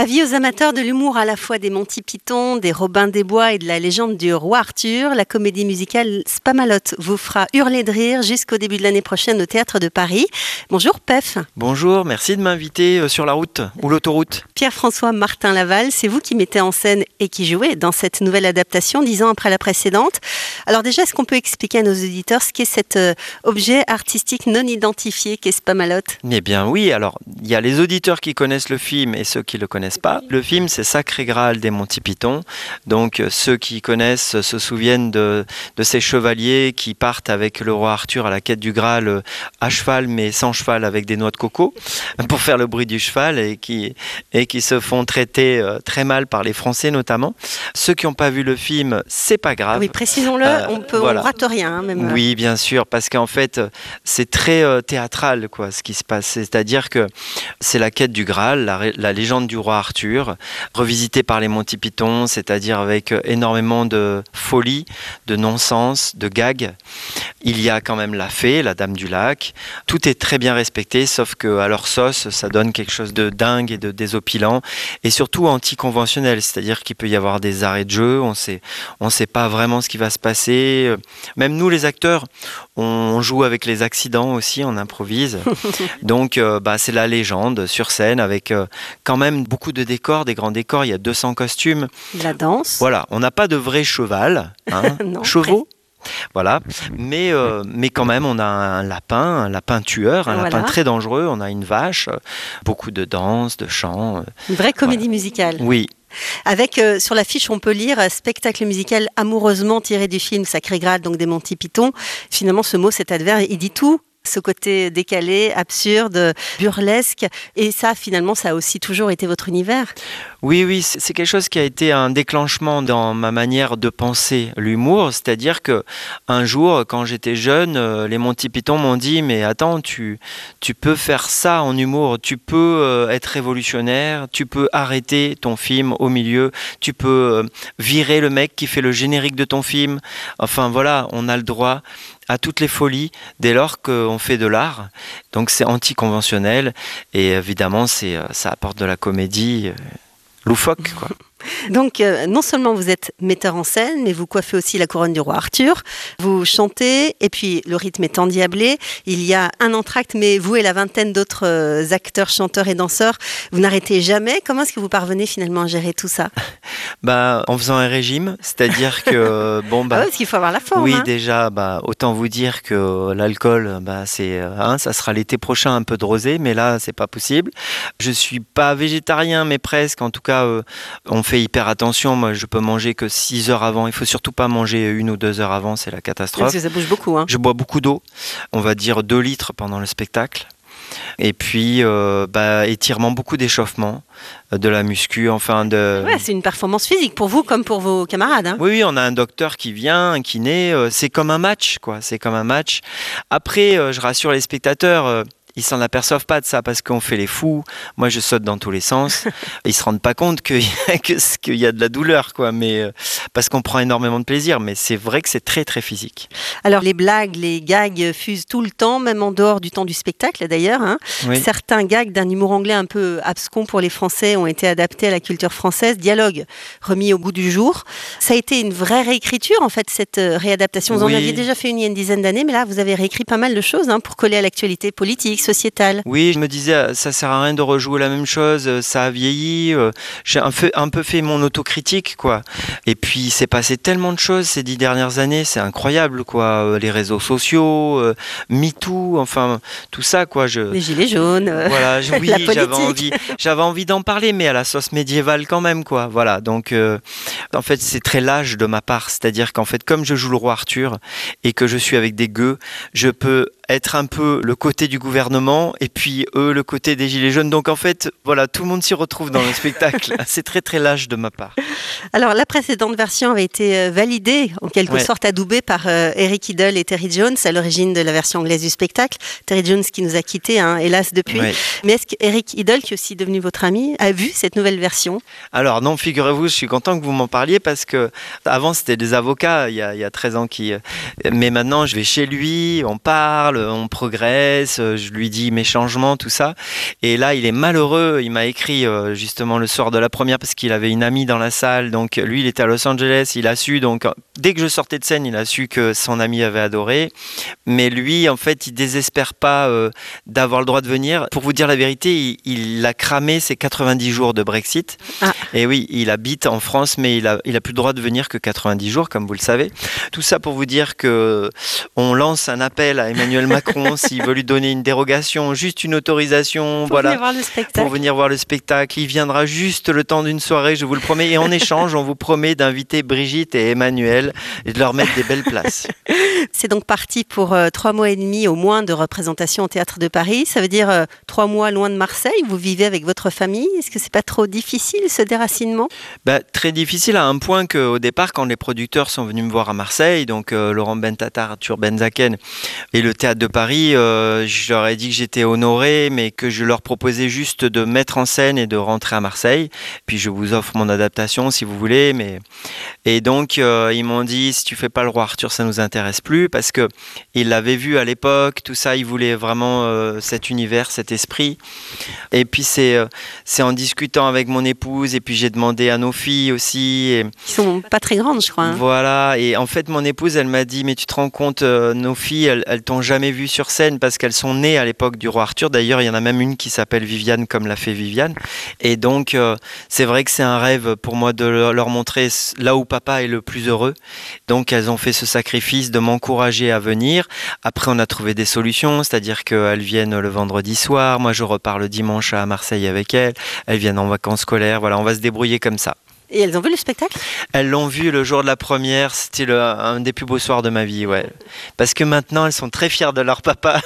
Avis aux amateurs de l'humour à la fois des Monty Python, des Robins des Bois et de la légende du roi Arthur, la comédie musicale Spamalot vous fera hurler de rire jusqu'au début de l'année prochaine au Théâtre de Paris. Bonjour Pef. Bonjour, merci de m'inviter euh, sur la route ou l'autoroute. Pierre-François Martin Laval, c'est vous qui mettez en scène et qui jouez dans cette nouvelle adaptation dix ans après la précédente. Alors déjà, est-ce qu'on peut expliquer à nos auditeurs ce qu'est cet euh, objet artistique non identifié qu'est Spamalot Eh bien oui, alors il y a les auditeurs qui connaissent le film et ceux qui le connaissent pas? Le film, c'est Sacré Graal des Monty Python. Donc, euh, ceux qui connaissent se souviennent de, ces chevaliers qui partent avec le roi Arthur à la quête du Graal euh, à cheval, mais sans cheval, avec des noix de coco, pour faire le bruit du cheval et qui, et qui se font traiter euh, très mal par les Français notamment. Ceux qui n'ont pas vu le film, c'est pas grave. Oui, précisons-le, on peut, rate rien, hein, même. Oui, bien sûr, parce qu'en fait, c'est très théâtral, quoi, ce qui se passe. C'est-à-dire que c'est la quête du Graal, la, la légende du roi Arthur, revisité par les Monty Python, c'est-à-dire avec euh, énormément de folie, de non-sens, de gags. Il y a quand même la fée, la dame du lac. Tout est très bien respecté, sauf que à leur sauce, ça donne quelque chose de dingue et de désopilant, et surtout anticonventionnel, c'est-à-dire qu'il peut y avoir des arrêts de jeu, on sait, on sait pas vraiment ce qui va se passer. Même nous, les acteurs, on joue avec les accidents aussi, on improvise. Donc, euh, bah, c'est la légende sur scène avec euh, quand même beaucoup de décors, des grands décors. Il y a 200 costumes. La danse. Voilà, on n'a pas de vrai cheval, hein. chevaux. Voilà, mais, euh, mais quand même, on a un lapin, un lapin tueur, un lapin très dangereux, on a une vache, beaucoup de danse, de chant. Une vraie comédie musicale. Oui, avec euh, sur l'affiche, on peut lire spectacle musical amoureusement tiré du film Sacré Graal, donc des Monty Python. Finalement, ce mot, cet adverbe, il dit tout ce côté décalé, absurde, burlesque. Et ça, finalement, ça a aussi toujours été votre univers Oui, oui, c'est quelque chose qui a été un déclenchement dans ma manière de penser l'humour. C'est-à-dire que un jour, quand j'étais jeune, euh, les Monty Python m'ont dit Mais attends, tu, peux faire ça en humour, tu peux euh, être révolutionnaire, tu peux arrêter ton film au milieu, tu peux euh, virer le mec qui fait le générique de ton film. Enfin voilà, on a le droit à toutes les folies dès lors qu'on fait de l'art. Donc c'est anticonventionnel et évidemment ça apporte de la comédie loufoque. Quoi. Donc, euh, non seulement vous êtes metteur en scène, mais vous coiffez aussi la couronne du roi Arthur. Vous chantez, et puis le rythme est endiablé. Il y a un entracte, mais vous et la vingtaine d'autres euh, acteurs, chanteurs et danseurs, vous n'arrêtez jamais. Comment est-ce que vous parvenez finalement à gérer tout ça? Bah, En faisant un régime, c'est-à-dire que. bon, bah, ah parce qu'il faut avoir la forme. Oui, hein. déjà, bah, autant vous dire que l'alcool, bah, c'est, hein, ça sera l'été prochain un peu de rosé, mais là, c'est pas possible. Je suis pas végétarien, mais presque. En tout cas, euh, on fait hyper attention. Moi, je peux manger que 6 heures avant. Il faut surtout pas manger une ou deux heures avant, c'est la catastrophe. Parce que ça bouge beaucoup. Hein. Je bois beaucoup d'eau. On va dire 2 litres pendant le spectacle. Et puis, euh, bah, étirement, beaucoup d'échauffement, euh, de la muscu, enfin de... Ouais, c'est une performance physique pour vous comme pour vos camarades. Hein. Oui, oui, on a un docteur qui vient, un kiné, euh, c'est comme un match, quoi. C'est comme un match. Après, je rassure les spectateurs, ils s'en aperçoivent pas de ça parce qu'on fait les fous. Moi, je saute dans tous les sens. ils se rendent pas compte qu'il y, y, a de la douleur, quoi. Mais euh, parce qu'on prend énormément de plaisir. Mais c'est vrai que c'est très très physique. Alors les blagues, les gags fusent tout le temps, même en dehors du temps du spectacle d'ailleurs. Hein. Certains gags d'un humour anglais un peu abscon pour les Français ont été adaptés à la culture française. Dialogue remis au goût du jour. Ça a été une vraie réécriture en fait cette euh, réadaptation. Vous en aviez déjà fait une il y a une dizaine d'années, mais là vous avez réécrit pas mal de choses hein, pour coller à l'actualité politique sociétale. Oui, je me disais, ça sert à rien de rejouer la même chose, euh, ça a vieilli. Euh, j'ai un peu, un peu fait mon autocritique, quoi. Et puis, il s'est passé tellement de choses ces dix dernières années, c'est incroyable, quoi. Euh, les réseaux sociaux, MeToo, enfin, tout ça, quoi. Je... Les gilets jaunes. Voilà, oui, j'avais envie, j'avais envie d'en parler, mais à la sauce médiévale quand même, quoi. Voilà, donc, en fait, c'est très lâche de ma part. C'est-à-dire qu'en fait, comme je joue le roi Arthur et que je suis avec des gueux, je peux être un peu le côté du gouvernement et puis eux le côté des gilets jaunes. Donc en fait, voilà, tout le monde s'y retrouve dans le spectacle. C'est très très lâche de ma part. Alors la précédente version avait été euh, validée, en quelque sorte adoubée par euh, Eric Idle et Terry Jones à l'origine de la version anglaise du spectacle. Terry Jones qui nous a quittés, hein, hélas, depuis. Mais est-ce qu'Eric Idle, qui est aussi devenu votre ami, a vu cette nouvelle version? Alors non, figurez-vous, je suis content que vous m'en parliez parce que avant c'était des avocats, il y, a, il y a 13 ans qui... Mais maintenant je vais chez lui, on parle, on progresse, je lui dis mes changements, tout ça. Et là, il est malheureux. Il m'a écrit justement le soir de la première parce qu'il avait une amie dans la salle. Donc lui, il était à Los Angeles, il a su. Donc dès que je sortais de scène, il a su que son ami avait adoré. Mais lui, en fait, il désespère pas d'avoir le droit de venir. Pour vous dire la vérité, il, a cramé ses 90 jours de Brexit. Ah. Et oui, il habite en France, mais il a, il a plus le droit de venir que 90 jours, comme vous le savez. Tout ça pour vous dire que on lance un appel à Emmanuel Macron s'il veut lui donner une dérogation, juste une autorisation, pour voilà, venir voir le spectacle. pour venir voir le spectacle. Il viendra juste le temps d'une soirée, je vous le promets. Et en échange, on vous promet d'inviter Brigitte et Emmanuel et de leur mettre des belles places. C'est donc parti pour euh, trois mois et demi au moins de représentation au théâtre de Paris. Ça veut dire euh, trois mois loin de Marseille. Vous vivez avec votre famille. Est-ce que c'est pas trop difficile ce déracinement? Bah, Très difficile à un point qu'au départ, quand les producteurs sont venus me voir à Marseille, donc euh, Laurent Bentatar, Arthur Benzaken et le théâtre de Paris, je leur ai dit que j'étais honoré, mais que je leur proposais juste de mettre en scène et de rentrer à Marseille. Puis je vous offre mon adaptation si vous voulez. Mais... Et donc, ils m'ont dit si tu fais pas le roi Arthur, ça nous intéresse plus parce que il l'avait vu à l'époque, tout ça, il voulait vraiment euh, cet univers, cet esprit. Et puis c'est euh, c'est en discutant avec mon épouse et puis j'ai demandé à nos filles aussi. Et, Qui sont pas très grandes, je crois. Hein. Voilà. Et en fait, mon épouse, elle m'a dit mais tu te rends compte, euh, nos filles, elles, elles t'ont jamais vu sur scène parce qu'elles sont nées à l'époque du roi Arthur. D'ailleurs, il y en a même une qui s'appelle Viviane comme l'a fait Viviane. Et donc c'est vrai que c'est un rêve pour moi de leur montrer là où papa est le plus heureux. Donc elles ont fait ce sacrifice de m'encourager à venir. Après, on a trouvé des solutions, c'est-à-dire qu'elles viennent le vendredi soir. Moi, je repars le dimanche à Marseille avec elles. Elles viennent en vacances scolaires. Voilà, on va se débrouiller comme ça. Et elles ont vu le spectacle? Elles l'ont vu le jour de la première. C'était un des plus beaux soirs de ma vie, ouais. Parce que maintenant, elles sont très fières de leur papa.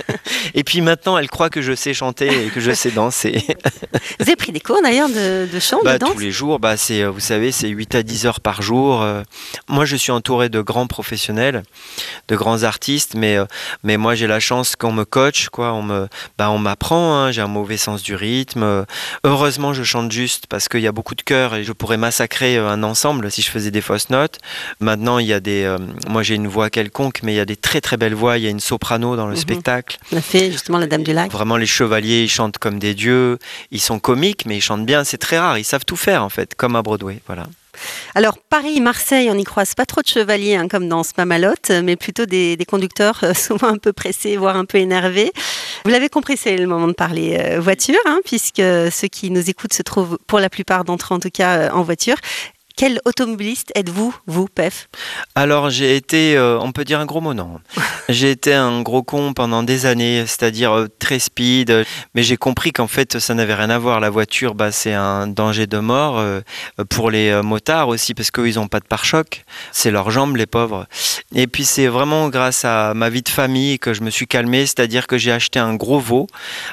et puis maintenant, elles croient que je sais chanter et que je sais danser. vous avez pris des cours d'ailleurs de, chant, bah, de danse? Tous les jours, bah, c'est, vous savez, c'est 8 à 10 heures par jour. Euh. Moi, je suis entouré de grands professionnels, de grands artistes, mais, euh, mais moi, j'ai la chance qu'on me coach, quoi. On, me, bah, on m'apprend, hein. j'ai un mauvais sens du rythme. Heureusement, je chante juste parce qu'il y a beaucoup de cœur et je pourrais massacrer euh, un ensemble si je faisais des fausses notes. Maintenant, il y a des. Euh, moi, j'ai une voix quelconque, mais il y a des très très belles voix. Il y a une soprano dans le mhm. spectacle. On a fait justement la Dame du Lac. Vraiment, les chevaliers, ils chantent comme des dieux. Ils sont comiques, mais ils chantent bien. C'est très rare. Ils savent tout faire en fait, comme à Broadway. Voilà. Alors Paris, Marseille, on n'y croise pas trop de chevaliers hein, comme dans Spamalote, mais plutôt des, conducteurs euh, souvent un peu pressés, voire un peu énervés. Vous l'avez compris, c'est le moment de parler euh, voiture, hein, puisque ceux qui nous écoutent se trouvent pour la plupart d'entre eux en tout cas euh, en voiture. Quel automobiliste êtes-vous, vous, PEF? Alors, j'ai été, euh, on peut dire un gros mot, non. j'ai été un gros con pendant des années, c'est-à-dire euh, très speed, mais j'ai compris qu'en fait, ça n'avait rien à voir. La voiture, bah, c'est un danger de mort euh, pour les motards aussi, parce qu'ils n'ont pas de pare-choc. C'est leurs jambes, les pauvres. Et puis, c'est vraiment grâce à ma vie de famille que je me suis calmé, c'est-à-dire que j'ai acheté un gros veau.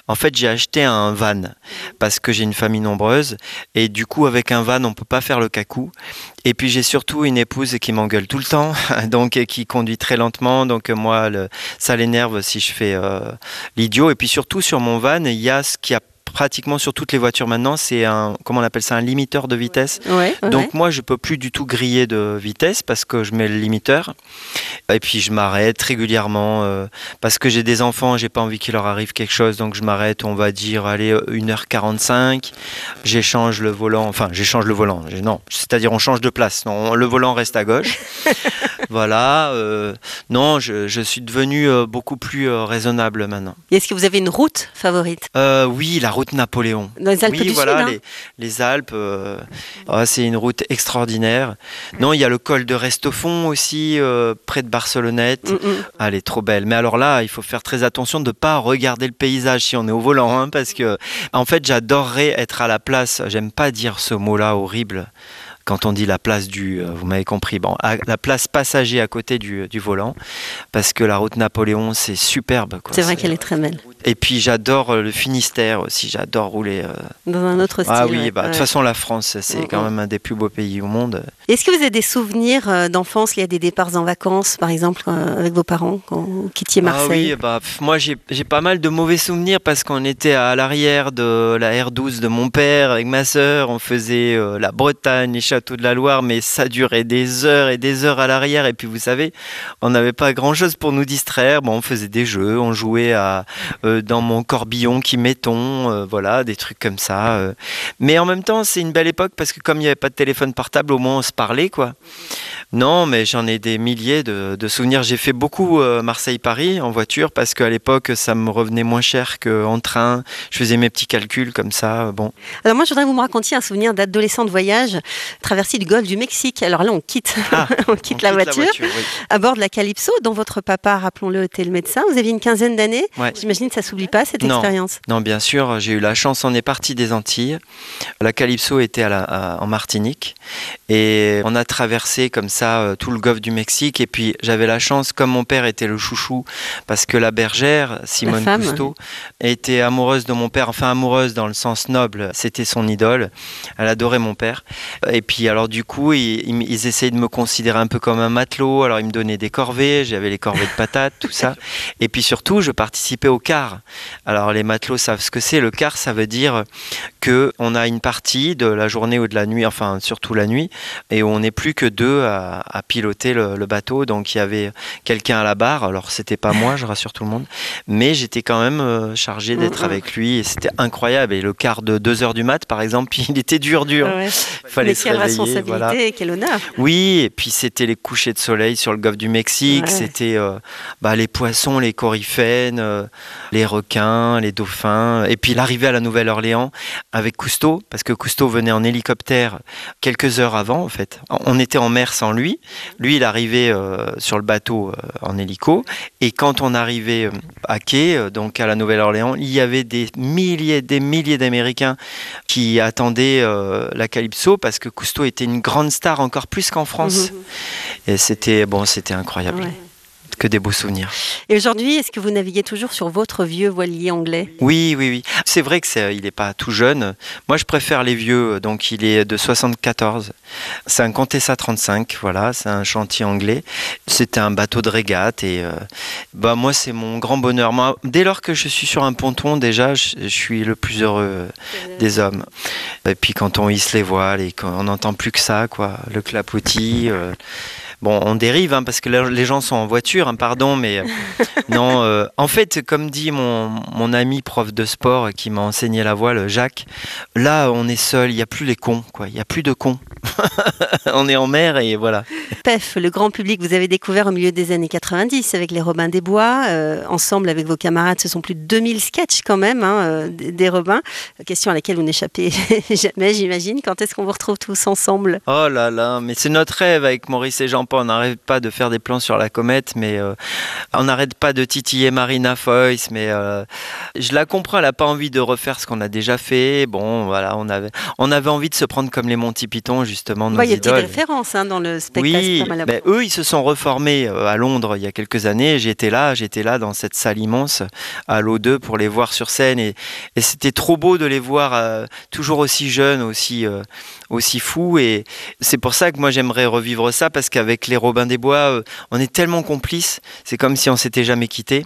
En fait, j'ai acheté un van, parce que j'ai une famille nombreuse, et du coup, avec un van, on peut pas faire le cacou. Et puis j'ai surtout une épouse qui m'engueule tout le temps, donc qui conduit très lentement. Donc moi, ça l'énerve si je fais euh, l'idiot. Et puis surtout sur mon van, il y a ce qui a pratiquement sur toutes les voitures maintenant, c'est un, comment on appelle ça, un limiteur de vitesse. Donc moi, je peux plus du tout griller de vitesse parce que je mets le limiteur. Et puis je m'arrête régulièrement euh, parce que j'ai des enfants, j'ai pas envie qu'il leur arrive quelque chose, donc je m'arrête, on va dire, allez, 1h45. J'échange le volant, enfin, j'échange le volant. Non, c'est-à-dire on change de place. Non, le volant reste à gauche. voilà. Euh, non, je, je, suis devenu euh, beaucoup plus raisonnable maintenant. Est-ce que vous avez une route favorite? Oui, la route Napoléon. Dans les Alpes oui, du voilà, Sud, hein? les, Alpes. Euh, ah, c'est une route extraordinaire. Non, il y a le col de Restofon aussi, euh, près de Barcelonnette. Mm, mm. Ah, elle est trop belle. Mais alors là, il faut faire très attention de ne pas regarder le paysage si on est au volant, hein, parce que, en fait, j'adorerais être à la place. J'aime pas dire ce mot-là horrible quand on dit la place du, euh, vous m'avez compris, bon, la place passager à côté du, du, volant, parce que la route Napoléon, c'est superbe. C'est vrai qu'elle est très belle. Et puis j'adore le Finistère aussi, j'adore rouler. Dans un autre ah style. Ah oui, bah, de toute façon la France, c'est Mm, quand mm. même un des plus beaux pays au monde. Est-ce que vous avez des souvenirs euh, d'enfance? Liés à des départs en vacances, par exemple, euh, avec vos parents, quand vous quittiez Ah Marseille? oui, bah, moi j'ai pas mal de mauvais souvenirs parce qu'on était à l'arrière de la R12 de mon père avec ma sœur, on faisait euh, la Bretagne, les châteaux de la Loire, mais ça durait des heures et des heures à l'arrière et puis vous savez, on n'avait pas grand-chose pour nous distraire, bon, on faisait des jeux, on jouait à, euh, dans mon corbillon qui mettons, euh, voilà, des trucs comme ça. euh. Mais en même temps, c'est une belle époque parce que comme il n'y avait pas de téléphone portable, au moins on se parlait, quoi. Non, mais j'en ai des milliers de, de souvenirs. J'ai fait beaucoup euh, Marseille-Paris en voiture parce qu'à l'époque, ça me revenait moins cher qu'en train. Je faisais mes petits calculs comme ça. euh, Bon. Alors moi, je voudrais que vous me racontiez un souvenir d'adolescent de voyage, traversée du golfe du Mexique. Alors là, on quitte, Ah, on quitte la voiture. oui. À bord de la Calypso, dont votre papa, rappelons-le, était le médecin. Vous aviez une quinzaine d'années. Ouais. J'imagine que ça s'oublie pas, cette Non. expérience? Non, bien sûr, j'ai eu la chance, on est parti des Antilles. La Calypso était à la- à- en Martinique et on a traversé comme ça euh, tout le golfe du Mexique. Et puis j'avais la chance, comme mon père était le chouchou, parce que la bergère, Simone femme. Cousteau, était amoureuse de mon père, enfin amoureuse dans le sens noble, c'était son idole. Elle adorait mon père. Et puis alors du coup, ils, ils- ils essayaient de me considérer un peu comme un matelot. Alors ils me donnaient des corvées, j'avais les corvées de patates, tout ça. Et puis surtout, je participais au quart. Alors les matelots savent ce que c'est. Le quart, ça veut dire que on a une partie de la journée ou de la nuit, enfin surtout la nuit, et on n'est plus que deux à, à piloter le, le bateau. Donc il y avait quelqu'un à la barre. Alors c'était pas moi, je rassure tout le monde, mais j'étais quand même euh, chargé d'être Mhm. avec lui et c'était incroyable. Et le quart de 2 heures du mat, par exemple, il était dur, dur. Ouais. Il fallait Mais se quelle réveiller. responsabilité voilà. et quel honneur. Oui, et puis c'était les couchers de soleil sur le golfe du Mexique, Ouais. c'était euh, bah, les poissons, les coryphènes, euh, les requins, les dauphins, et puis l'arrivée à la Nouvelle-Orléans avec Cousteau, parce que Cousteau venait en hélicoptère quelques heures avant, en fait. On était en mer sans lui. Lui, il arrivait euh, sur le bateau euh, en hélico, et quand on arrivait euh, à quai, donc à la Nouvelle-Orléans, il y avait des milliers, des milliers d'Américains qui attendaient euh, la Calypso parce que Cousteau était une grande star encore plus qu'en France. Et c'était bon, c'était incroyable. Ouais. Que des beaux souvenirs. Et aujourd'hui, est-ce que vous naviguez toujours sur votre vieux voilier anglais? Oui, oui, oui. C'est vrai que c'est, il n'est pas tout jeune. Moi, je préfère les vieux. Donc, il est de 74. C'est un Contessa 35. Voilà, c'est un chantier anglais. C'était un bateau de régate et euh, bah moi, c'est mon grand bonheur. Moi, dès lors que je suis sur un ponton, déjà, je, je suis le plus heureux des hommes. Et puis quand on hisse les voiles et qu'on n'entend plus que ça, quoi, le clapotis. euh, Bon, on dérive hein, parce que là, les gens sont en voiture, hein, pardon, mais euh, non. euh, en fait, comme dit mon, mon ami prof de sport qui m'a enseigné la voile, Jacques, là, on est seul, il n'y a plus les cons, quoi. Il n'y a plus de cons. on est en mer et voilà. PEF, le grand public, vous avez découvert au milieu des années 90 avec les Robins des Bois. euh, ensemble avec vos camarades, ce sont plus de 2000 sketchs quand même hein, euh, des Robins. Question à laquelle vous n'échappez jamais, j'imagine. Quand est-ce qu'on vous retrouve tous ensemble? Oh là là, mais c'est notre rêve avec Maurice et On n'arrête pas de faire des plans sur la comète, mais euh, on n'arrête pas de titiller Marina Foïs. Mais euh, je la comprends, elle n'a pas envie de refaire ce qu'on a déjà fait. Bon, voilà, on avait, on avait envie de se prendre comme les Monty Python, justement, Il y a des références hein, dans le spectacle. Oui, pas mal à ben, eux, ils se sont reformés euh, à Londres il y a quelques années. J'étais là, j'étais là dans cette salle immense à l'O2 pour les voir sur scène. Et, et c'était trop beau de les voir euh, toujours aussi jeunes, aussi, aussi fous. Et c'est pour ça que moi, j'aimerais revivre ça parce qu'avec les Robins des Bois, euh, on est tellement complices. C'est comme si on s'était jamais quittés.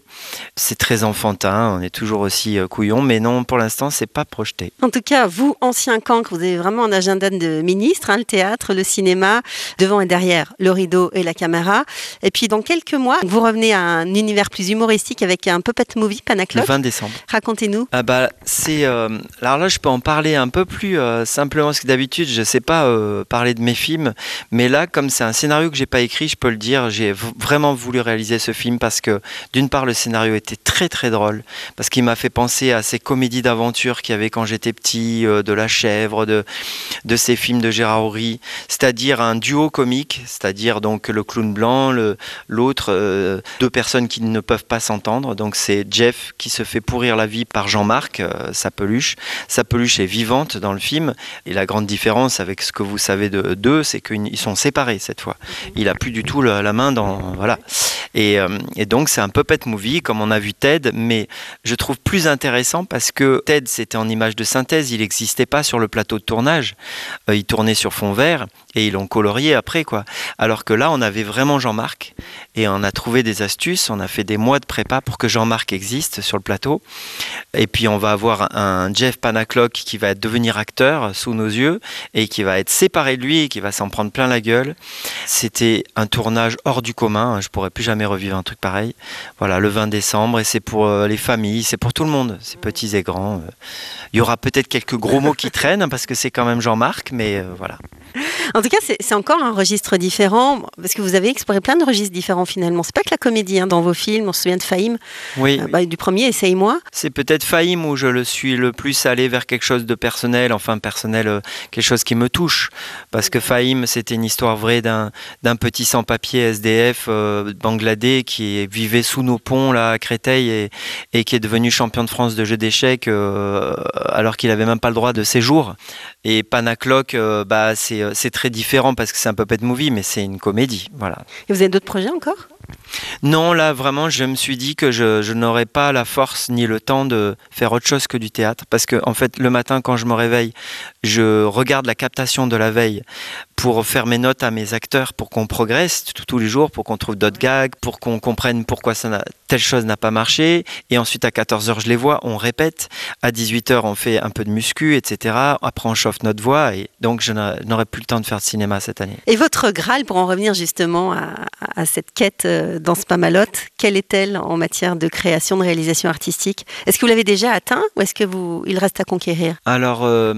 C'est très enfantin, on est toujours aussi euh, couillons. Mais non, pour l'instant, c'est pas projeté. En tout cas, vous, ancien cancre, vous avez vraiment un agenda de ministre, hein, le théâtre, le cinéma, devant et derrière, le rideau et la caméra. Et puis, dans quelques mois, vous revenez à un univers plus humoristique avec un puppet movie, Le Panacloc. 20 décembre. Racontez-nous. Ah bah c'est euh, alors là je peux en parler un peu plus euh, simplement parce que d'habitude je sais pas euh, parler de mes films mais là comme c'est un scénario que j'ai pas écrit je peux le dire j'ai vraiment voulu réaliser ce film parce que d'une part le scénario était très très drôle parce qu'il m'a fait penser à ces comédies d'aventure qu'il y avait quand j'étais petit euh, de la chèvre de de ces films de Gérard souris, c'est-à-dire un duo comique, c'est-à-dire donc le clown blanc, l'autre, euh, deux personnes qui ne peuvent pas s'entendre. Donc c'est Jeff qui se fait pourrir la vie par Jean-Marc, euh, sa peluche. Sa peluche est vivante dans le film. Et la grande différence avec ce que vous savez d'eux, c'est qu'ils sont séparés cette fois. Il a plus du tout la, main dans voilà. Et, euh, et donc c'est un puppet movie comme on a vu Ted, mais je trouve plus intéressant parce que Ted c'était en image de synthèse, il n'existait pas sur le plateau de tournage. il tournait sur fond vert et ils l'ont colorié après quoi. Alors que là on avait vraiment Jean-Marc et on a trouvé des astuces, on a fait des mois de prépa pour que Jean-Marc existe sur le plateau. Et puis on va avoir un Jeff Panaclock qui va devenir acteur sous nos yeux et qui va être séparé de lui et qui va s'en prendre plein la gueule. C'était un tournage hors du commun, je pourrais plus jamais revivre un truc pareil. Voilà, le 20 décembre et c'est pour euh, les familles, c'est pour tout le monde, c'est petits et grands. Il y aura peut-être quelques gros mots qui traînent parce que c'est quand même Jean-Marc, mais euh, voilà. Tout cas, c'est encore un registre différent, parce que vous avez exploré plein de registres différents finalement. C'est pas que la comédie hein, dans vos films, on se souvient de Fahim, oui, euh, bah, du premier, Essaye-moi. C'est peut-être Fahim où je le suis le plus allé vers quelque chose de personnel, enfin personnel, euh, quelque chose qui me touche. Parce que Fahim, c'était une histoire vraie d'un petit sans-papier SDF euh, bangladais qui vivait sous nos ponts là, à Créteil et, et qui est devenu champion de France de jeux d'échecs alors qu'il n'avait même pas le droit de séjour. Et Panaclock, bah, c'est très différent parce que c'est un puppet movie, mais c'est une comédie. Voilà. Et vous avez d'autres projets encore? Non, là vraiment, je me suis dit que je, je n'aurais pas la force ni le temps de faire autre chose que du théâtre. Parce que, en fait, le matin, quand je me réveille, je regarde la captation de la veille pour faire mes notes à mes acteurs, pour qu'on progresse tous les jours, pour qu'on trouve d'autres gags, pour qu'on comprenne pourquoi ça telle chose n'a pas marché. Et ensuite, à 14h, je les vois, on répète. À 18h, on fait un peu de muscu, etc. Après, on chauffe notre voix. Et donc, je n'aurai plus le temps de faire de cinéma cette année. Et votre Graal, pour en revenir justement à, à cette quête euh, dans Spamalote, quelle est-elle en matière de création, de réalisation artistique? Est-ce que vous l'avez déjà atteint ou est-ce que vous, il reste à conquérir? Alors, euh,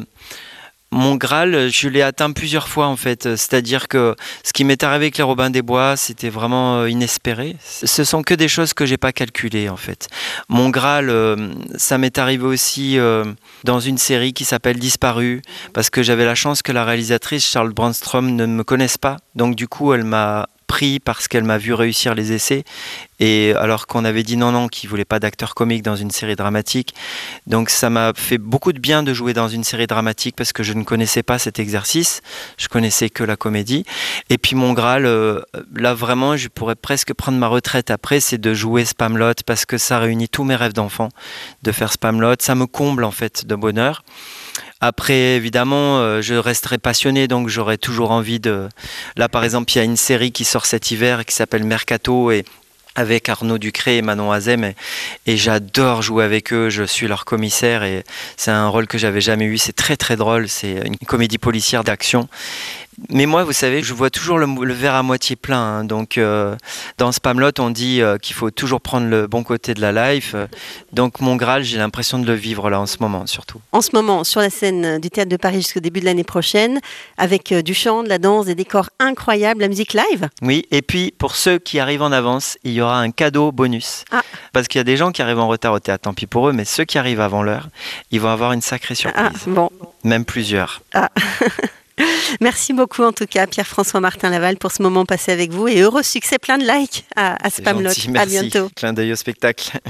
mon Graal, je l'ai atteint plusieurs fois en fait. C'est-à-dire que ce qui m'est arrivé avec les Robins des Bois, c'était vraiment euh, inespéré. Ce sont que des choses que j'ai pas calculées en fait. Mon Graal, euh, ça m'est arrivé aussi euh, dans une série qui s'appelle Disparu, parce que j'avais la chance que la réalisatrice Charles Brandstrom ne me connaisse pas. Donc du coup, elle m'a pris parce qu'elle m'a vu réussir les essais. Et alors qu'on avait dit non, non, qu'il voulait pas d'acteur comique dans une série dramatique. Donc ça m'a fait beaucoup de bien de jouer dans une série dramatique parce que je ne connaissais pas cet exercice. Je connaissais que la comédie. Et puis mon Graal, euh, là vraiment, je pourrais presque prendre ma retraite après, c'est de jouer Spamlot parce que ça réunit tous mes rêves d'enfant de faire Spamlot. Ça me comble en fait de bonheur. Après, évidemment, euh, je resterai passionné, donc j'aurai toujours envie de. Là, par exemple, il y a une série qui sort cet hiver qui s'appelle Mercato et avec Arnaud Ducré et Manon Azem et, et j'adore jouer avec eux, je suis leur commissaire et c'est un rôle que j'avais jamais eu, c'est très très drôle, c'est une comédie policière d'action mais moi, vous savez, je vois toujours le, verre à moitié plein. Hein. donc, euh, dans Spamlot, on dit euh, qu'il faut toujours prendre le bon côté de la life. donc, mon Graal, j'ai l'impression de le vivre là en ce moment, surtout. En ce moment, sur la scène du Théâtre de Paris jusqu'au début de l'année prochaine, avec euh, du chant, de la danse, des décors incroyables, la musique live. Oui, et puis pour ceux qui arrivent en avance, il y aura un cadeau bonus. Ah. Parce qu'il y a des gens qui arrivent en retard au théâtre, tant pis pour eux, mais ceux qui arrivent avant l'heure, ils vont avoir une sacrée surprise. Ah, bon. Même plusieurs. Ah. Merci beaucoup en tout cas Pierre-François Martin Laval pour ce moment passé avec vous et heureux succès, plein de likes à, à Spamlot. À bientôt. Clin d'œil au spectacle.